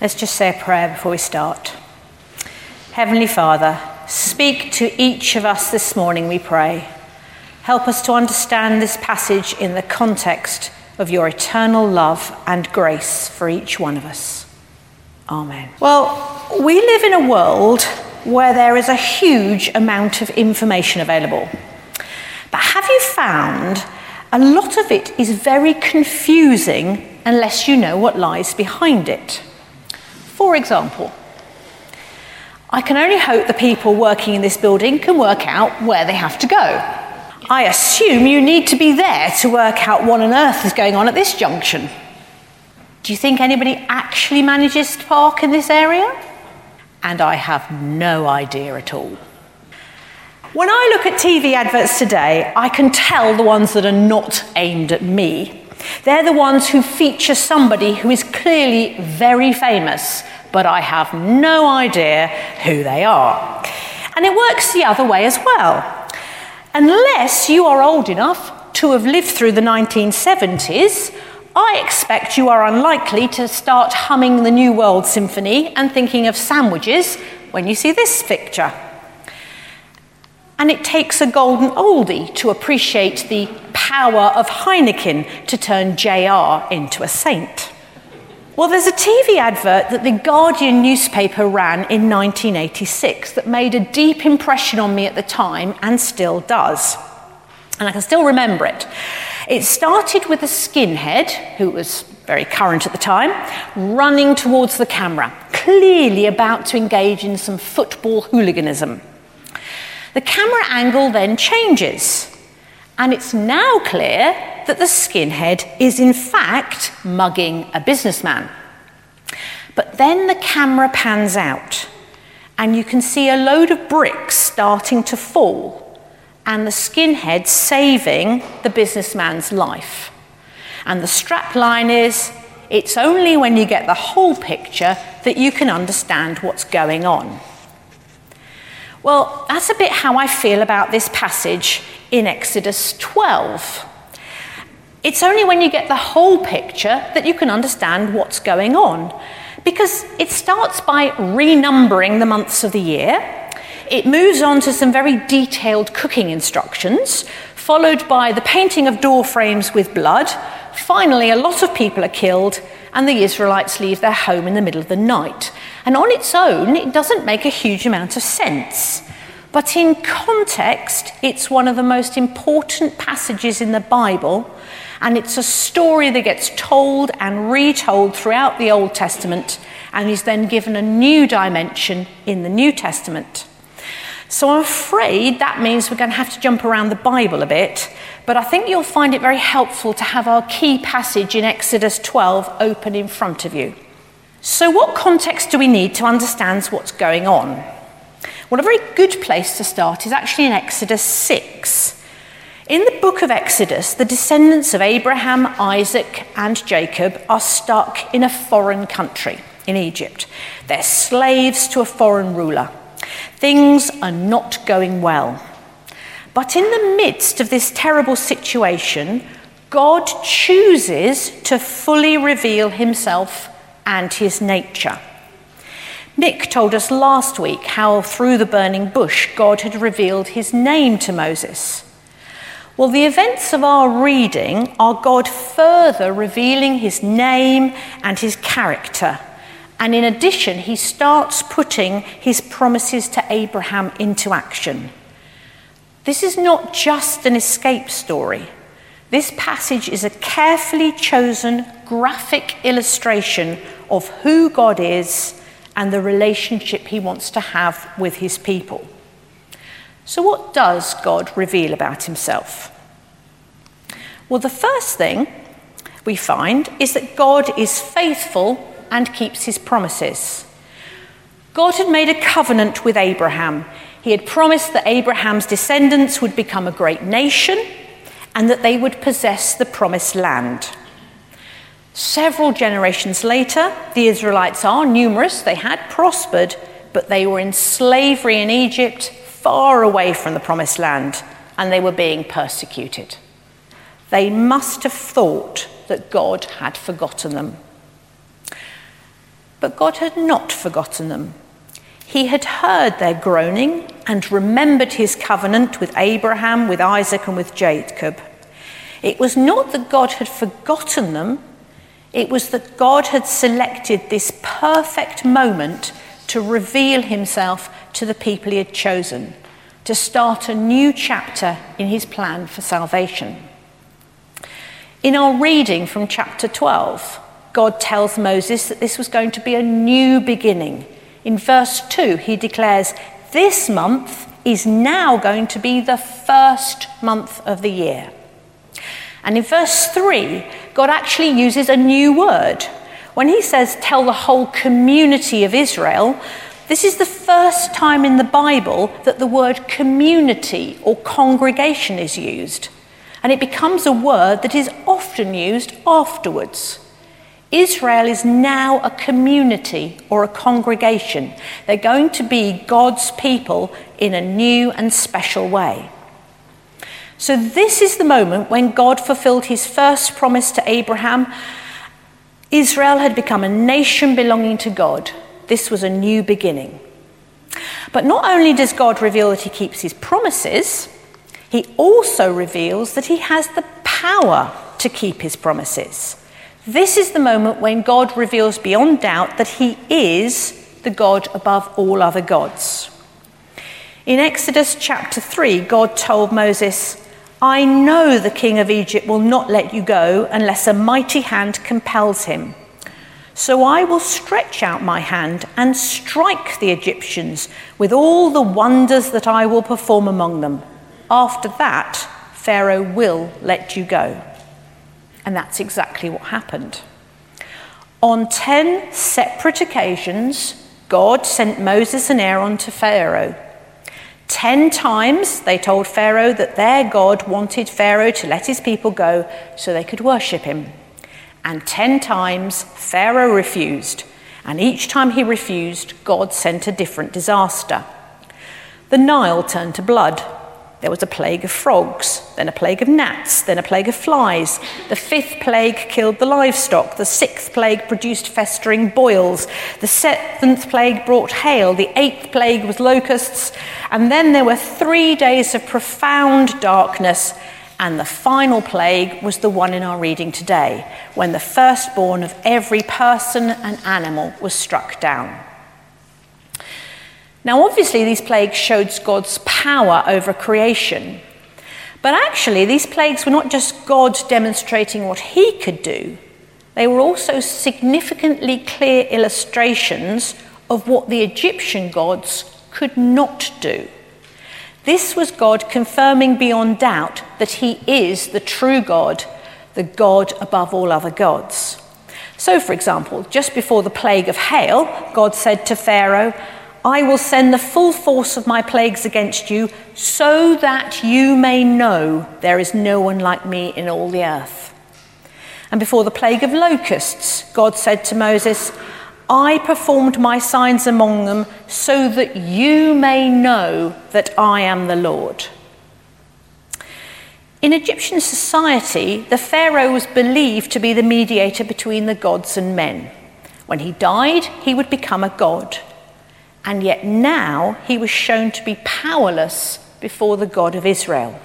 Let's just say a prayer before we start. Heavenly Father, speak to each of us this morning, we pray. Help us to understand this passage in the context of your eternal love and grace for each one of us. Amen. Well, we live in a world where there is a huge amount of information available. But have you found a lot of it is very confusing unless you know what lies behind it? For example, I can only hope the people working in this building can work out where they have to go. I assume you need to be there to work out what on earth is going on at this junction. Do you think anybody actually manages to park in this area? And I have no idea at all. When I look at TV adverts today, I can tell the ones that are not aimed at me they're the ones who feature somebody who is clearly very famous, but I have no idea who they are. And it works the other way as well. Unless you are old enough to have lived through the 1970s, I expect you are unlikely to start humming the New World Symphony and thinking of sandwiches when you see this picture. And it takes a golden oldie to appreciate the power of Heineken to turn JR into a saint. Well, there's a TV advert that the Guardian newspaper ran in 1986 that made a deep impression on me at the time and still does. And I can still remember it. It started with a skinhead, who was very current at the time, running towards the camera, clearly about to engage in some football hooliganism. The camera angle then changes, and it's now clear that the skinhead is in fact mugging a businessman. But then the camera pans out, and you can see a load of bricks starting to fall, and the skinhead saving the businessman's life. And the strap line is it's only when you get the whole picture that you can understand what's going on. Well, that's a bit how I feel about this passage in Exodus 12. It's only when you get the whole picture that you can understand what's going on. Because it starts by renumbering the months of the year, it moves on to some very detailed cooking instructions, followed by the painting of door frames with blood. Finally, a lot of people are killed, and the Israelites leave their home in the middle of the night. And on its own, it doesn't make a huge amount of sense. But in context, it's one of the most important passages in the Bible, and it's a story that gets told and retold throughout the Old Testament and is then given a new dimension in the New Testament. So I'm afraid that means we're going to have to jump around the Bible a bit, but I think you'll find it very helpful to have our key passage in Exodus 12 open in front of you. So, what context do we need to understand what's going on? Well, a very good place to start is actually in Exodus 6. In the book of Exodus, the descendants of Abraham, Isaac, and Jacob are stuck in a foreign country, in Egypt. They're slaves to a foreign ruler. Things are not going well. But in the midst of this terrible situation, God chooses to fully reveal himself and his nature. Nick told us last week how through the burning bush God had revealed his name to Moses. Well, the events of our reading are God further revealing his name and his character. And in addition, he starts putting his promises to Abraham into action. This is not just an escape story. This passage is a carefully chosen graphic illustration of who God is and the relationship he wants to have with his people. So, what does God reveal about himself? Well, the first thing we find is that God is faithful and keeps his promises. God had made a covenant with Abraham. He had promised that Abraham's descendants would become a great nation and that they would possess the promised land. Several generations later, the Israelites are numerous, they had prospered, but they were in slavery in Egypt, far away from the promised land, and they were being persecuted. They must have thought that God had forgotten them. But God had not forgotten them. He had heard their groaning and remembered his covenant with Abraham, with Isaac, and with Jacob. It was not that God had forgotten them, it was that God had selected this perfect moment to reveal himself to the people he had chosen, to start a new chapter in his plan for salvation. In our reading from chapter 12, God tells Moses that this was going to be a new beginning in verse 2, he declares, This month is now going to be the first month of the year. And in verse 3, God actually uses a new word. When he says, Tell the whole community of Israel, this is the first time in the Bible that the word community or congregation is used. And it becomes a word that is often used afterwards. Israel is now a community or a congregation. They're going to be God's people in a new and special way. So, this is the moment when God fulfilled his first promise to Abraham. Israel had become a nation belonging to God. This was a new beginning. But not only does God reveal that he keeps his promises, he also reveals that he has the power to keep his promises. This is the moment when God reveals beyond doubt that he is the God above all other gods. In Exodus chapter 3, God told Moses, I know the king of Egypt will not let you go unless a mighty hand compels him. So I will stretch out my hand and strike the Egyptians with all the wonders that I will perform among them. After that, Pharaoh will let you go. And that's exactly what happened. On 10 separate occasions, God sent Moses and Aaron to Pharaoh. Ten times they told Pharaoh that their God wanted Pharaoh to let his people go so they could worship him. And ten times Pharaoh refused. And each time he refused, God sent a different disaster. The Nile turned to blood. There was a plague of frogs, then a plague of gnats, then a plague of flies. The fifth plague killed the livestock. The sixth plague produced festering boils. The seventh plague brought hail. The eighth plague was locusts. And then there were three days of profound darkness. And the final plague was the one in our reading today, when the firstborn of every person and animal was struck down. Now, obviously, these plagues showed God's power over creation. But actually, these plagues were not just God demonstrating what he could do, they were also significantly clear illustrations of what the Egyptian gods could not do. This was God confirming beyond doubt that he is the true God, the God above all other gods. So, for example, just before the plague of hail, God said to Pharaoh, I will send the full force of my plagues against you, so that you may know there is no one like me in all the earth. And before the plague of locusts, God said to Moses, I performed my signs among them, so that you may know that I am the Lord. In Egyptian society, the Pharaoh was believed to be the mediator between the gods and men. When he died, he would become a god and yet now he was shown to be powerless before the God of Israel.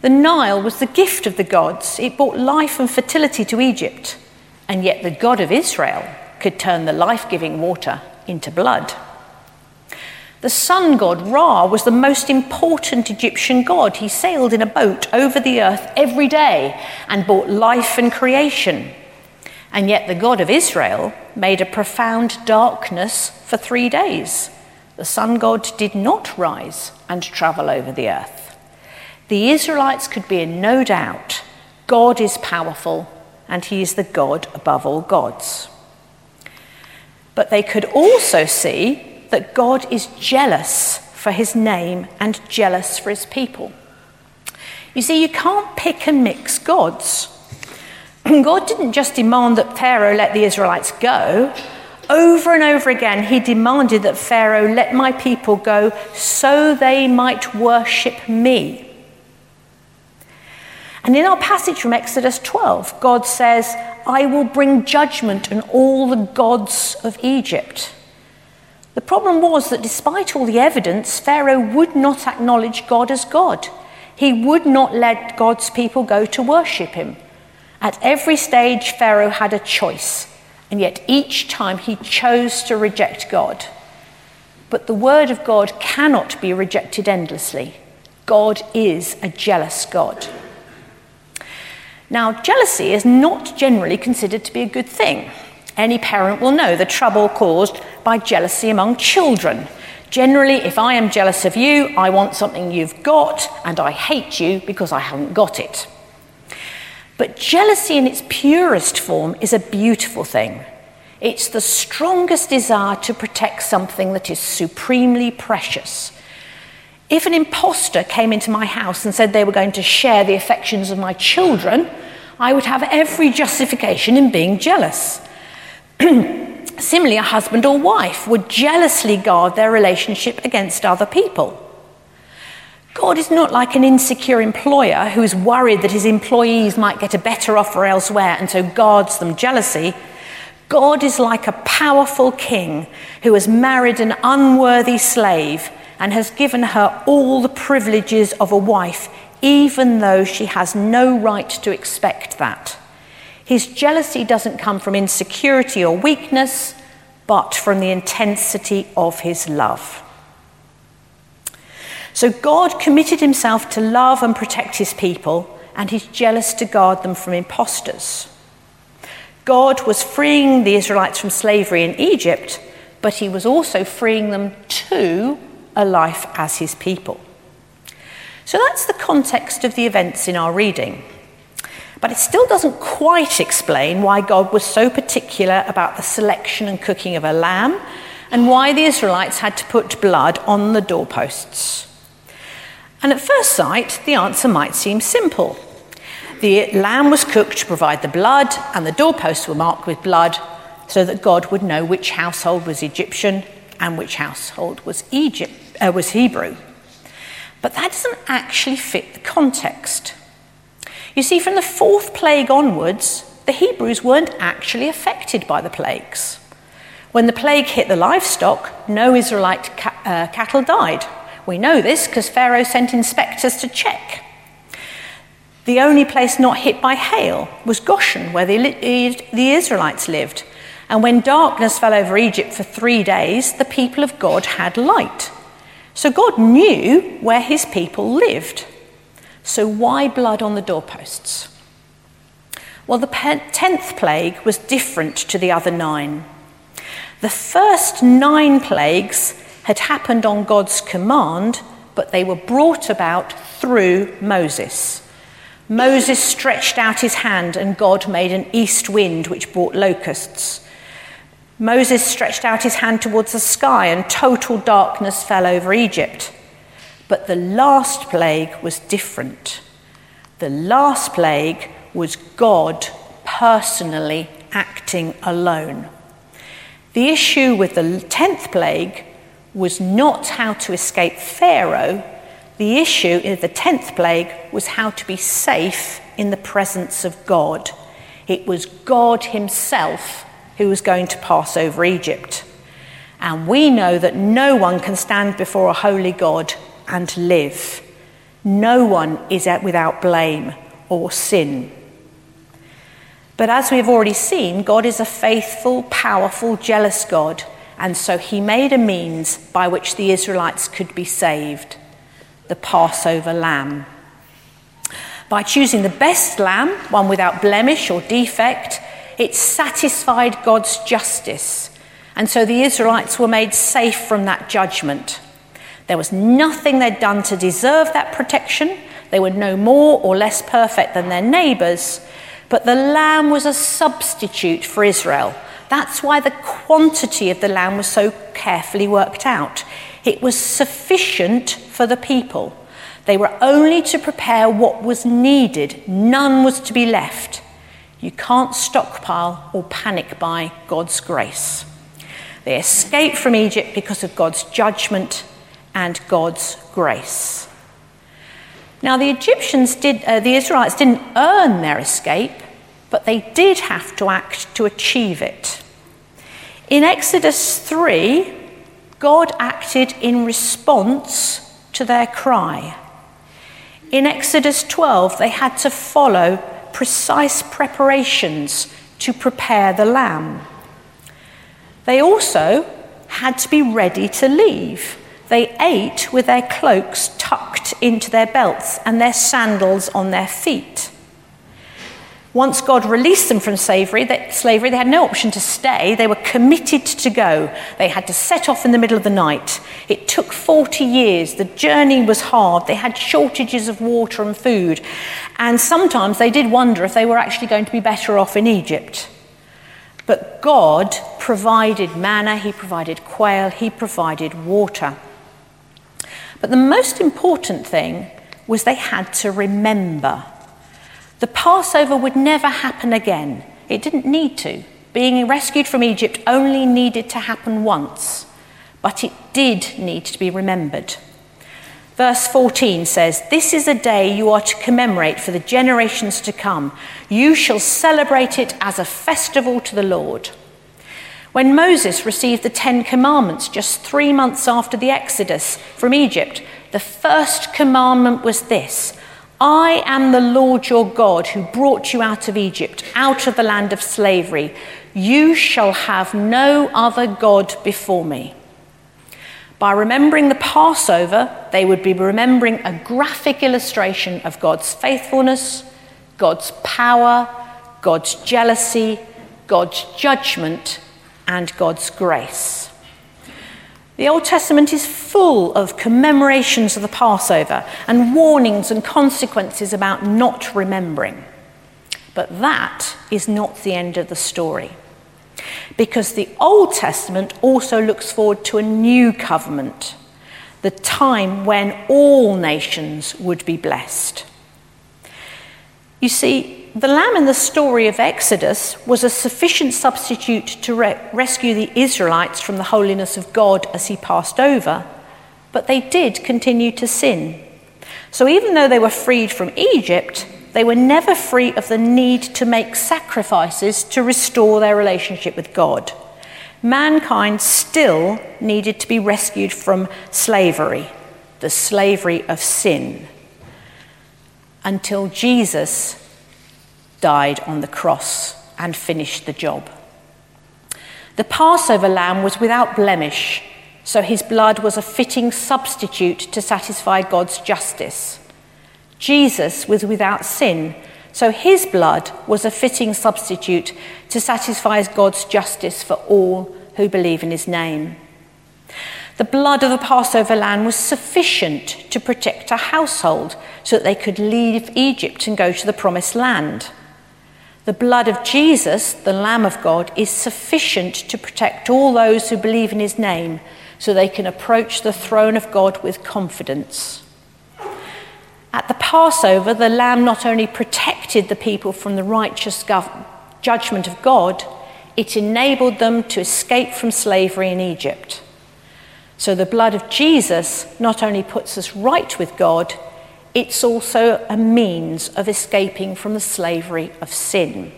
The Nile was the gift of the gods, it brought life and fertility to Egypt, and yet the God of Israel could turn the life giving water into blood. The sun god Ra was the most important Egyptian god. He sailed in a boat over the earth every day and brought life and creation. And yet the God of Israel made a profound darkness for three days. The sun god did not rise and travel over the earth. The Israelites could be in no doubt God is powerful and he is the God above all gods. But they could also see that God is jealous for his name and jealous for his people. You see, you can't pick and mix gods. God didn't just demand that Pharaoh let the Israelites go. Over and over again, he demanded that Pharaoh let my people go so they might worship me. And in our passage from Exodus 12, God says, I will bring judgment on all the gods of Egypt. The problem was that despite all the evidence, Pharaoh would not acknowledge God as God. He would not let God's people go to worship him. At every stage, Pharaoh had a choice, and yet each time he chose to reject God. But the word of God cannot be rejected endlessly. God is a jealous God. Now, jealousy is not generally considered to be a good thing. Any parent will know the trouble caused by jealousy among children. Generally, if I am jealous of you, I want something you've got, and I hate you because I haven't got it. But jealousy in its purest form is a beautiful thing. It's the strongest desire to protect something that is supremely precious. If an impostor came into my house and said they were going to share the affections of my children, I would have every justification in being jealous. Similarly, a husband or wife would jealously guard their relationship against other people. God is not like an insecure employer who is worried that his employees might get a better offer elsewhere and so guards them jealousy. God is like a powerful king who has married an unworthy slave and has given her all the privileges of a wife, even though she has no right to expect that. His jealousy doesn't come from insecurity or weakness, but from the intensity of his love. So God committed himself to love and protect his people, and he's jealous to guard them from impostors. God was freeing the Israelites from slavery in Egypt, but he was also freeing them to a life as his people. So that's the context of the events in our reading. But it still doesn't quite explain why God was so particular about the selection and cooking of a lamb and why the Israelites had to put blood on the doorposts. And at first sight, the answer might seem simple. The lamb was cooked to provide the blood, and the doorposts were marked with blood so that God would know which household was Egyptian and which household was, Egypt, uh, was Hebrew. But that doesn't actually fit the context. You see, from the fourth plague onwards, the Hebrews weren't actually affected by the plagues. When the plague hit the livestock, no Israelite ca- uh, cattle died. We know this because Pharaoh sent inspectors to check. The only place not hit by hail was Goshen, where the, the Israelites lived. And when darkness fell over Egypt for three days, the people of God had light. So God knew where his people lived. So, why blood on the doorposts? Well, the tenth plague was different to the other nine. The first nine plagues had happened on God's command, but they were brought about through Moses. Moses stretched out his hand, and God made an east wind which brought locusts. Moses stretched out his hand towards the sky, and total darkness fell over Egypt. But the last plague was different. The last plague was God personally acting alone. The issue with the 10th plague was not how to escape Pharaoh. The issue in the 10th plague was how to be safe in the presence of God. It was God Himself who was going to pass over Egypt. And we know that no one can stand before a holy God and live. No one is without blame or sin. But as we have already seen, God is a faithful, powerful, jealous God, and so he made a means by which the Israelites could be saved the Passover lamb. By choosing the best lamb, one without blemish or defect, it satisfied God's justice. And so the Israelites were made safe from that judgment. There was nothing they'd done to deserve that protection. They were no more or less perfect than their neighbours. But the lamb was a substitute for Israel. That's why the quantity of the lamb was so carefully worked out. It was sufficient for the people. They were only to prepare what was needed, none was to be left. You can't stockpile or panic buy God's grace. They escaped from Egypt because of God's judgment and God's grace. Now, the Egyptians did, uh, the Israelites didn't earn their escape, but they did have to act to achieve it. In Exodus 3, God acted in response to their cry. In Exodus 12, they had to follow precise preparations to prepare the lamb. They also had to be ready to leave. They ate with their cloaks tucked into their belts and their sandals on their feet. Once God released them from slavery, they, had no option to stay. They were committed to go. They had to set off in the middle of the night. It took 40 years. The journey was hard. They had shortages of water and food. And sometimes they did wonder if they were actually going to be better off in Egypt. But God provided manna, He provided quail, He provided water. But the most important thing was they had to remember. The Passover would never happen again. It didn't need to. Being rescued from Egypt only needed to happen once, but it did need to be remembered. Verse 14 says, This is a day you are to commemorate for the generations to come. You shall celebrate it as a festival to the Lord. When Moses received the Ten Commandments just three months after the Exodus from Egypt, the first commandment was this I am the Lord your God who brought you out of Egypt, out of the land of slavery. You shall have no other God before me. By remembering the Passover, they would be remembering a graphic illustration of God's faithfulness, God's power, God's jealousy, God's judgment, and God's grace. The Old Testament is full of commemorations of the Passover and warnings and consequences about not remembering. But that is not the end of the story. Because the Old Testament also looks forward to a new covenant, the time when all nations would be blessed. You see, the lamb in the story of Exodus was a sufficient substitute to re- rescue the Israelites from the holiness of God as he passed over, but they did continue to sin. So even though they were freed from Egypt, they were never free of the need to make sacrifices to restore their relationship with God. Mankind still needed to be rescued from slavery, the slavery of sin, until Jesus died on the cross and finished the job. The Passover lamb was without blemish, so his blood was a fitting substitute to satisfy God's justice. Jesus was without sin, so his blood was a fitting substitute to satisfy God's justice for all who believe in his name. The blood of the Passover lamb was sufficient to protect a household so that they could leave Egypt and go to the promised land. The blood of Jesus, the Lamb of God, is sufficient to protect all those who believe in his name so they can approach the throne of God with confidence. At the Passover, the Lamb not only protected the people from the righteous judgment of God, it enabled them to escape from slavery in Egypt. So the blood of Jesus not only puts us right with God, it's also a means of escaping from the slavery of sin.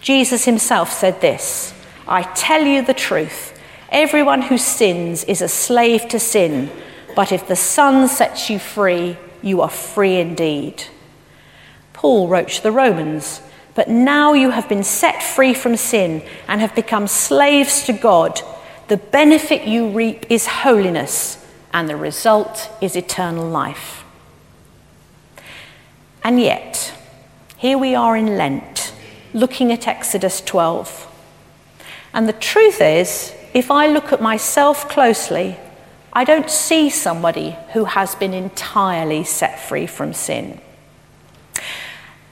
Jesus himself said this I tell you the truth. Everyone who sins is a slave to sin, but if the Son sets you free, you are free indeed. Paul wrote to the Romans, But now you have been set free from sin and have become slaves to God. The benefit you reap is holiness, and the result is eternal life. And yet, here we are in Lent, looking at Exodus 12. And the truth is, if I look at myself closely, I don't see somebody who has been entirely set free from sin.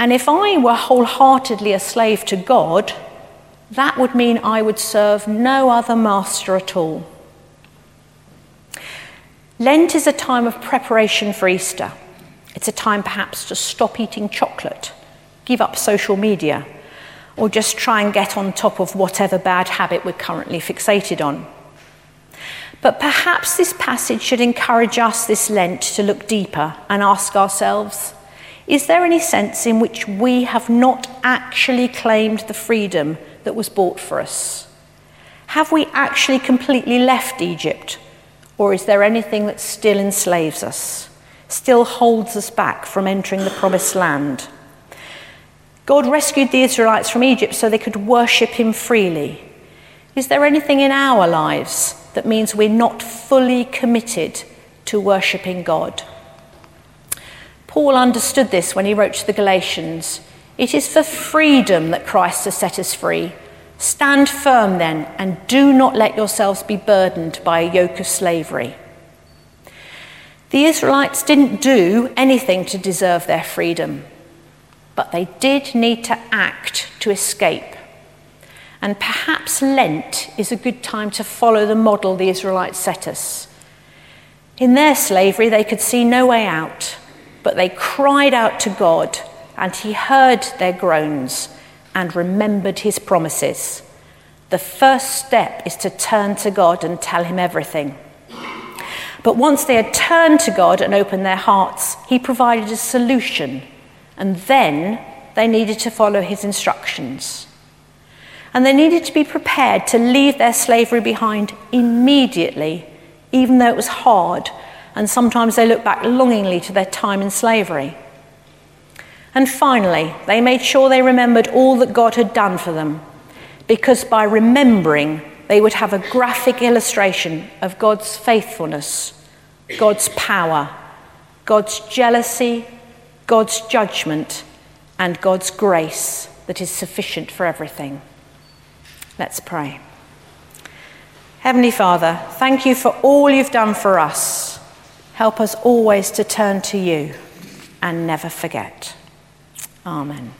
And if I were wholeheartedly a slave to God, that would mean I would serve no other master at all. Lent is a time of preparation for Easter. It's a time perhaps to stop eating chocolate, give up social media, or just try and get on top of whatever bad habit we're currently fixated on. But perhaps this passage should encourage us this Lent to look deeper and ask ourselves is there any sense in which we have not actually claimed the freedom that was bought for us? Have we actually completely left Egypt? Or is there anything that still enslaves us, still holds us back from entering the promised land? God rescued the Israelites from Egypt so they could worship Him freely. Is there anything in our lives that means we're not fully committed to worshipping God? Paul understood this when he wrote to the Galatians. It is for freedom that Christ has set us free. Stand firm then, and do not let yourselves be burdened by a yoke of slavery. The Israelites didn't do anything to deserve their freedom, but they did need to act to escape. And perhaps Lent is a good time to follow the model the Israelites set us. In their slavery, they could see no way out but they cried out to God, and he heard their groans and remembered his promises. The first step is to turn to God and tell him everything. But once they had turned to God and opened their hearts, he provided a solution, and then they needed to follow his instructions. And they needed to be prepared to leave their slavery behind immediately, even though it was hard and sometimes they look back longingly to their time in slavery. And finally, they made sure they remembered all that God had done for them, because by remembering, they would have a graphic illustration of God's faithfulness, God's power, God's jealousy, God's judgment, and God's grace that is sufficient for everything. Let's pray. Heavenly Father, thank you for all you've done for us. Help us always to turn to you and never forget. Amen.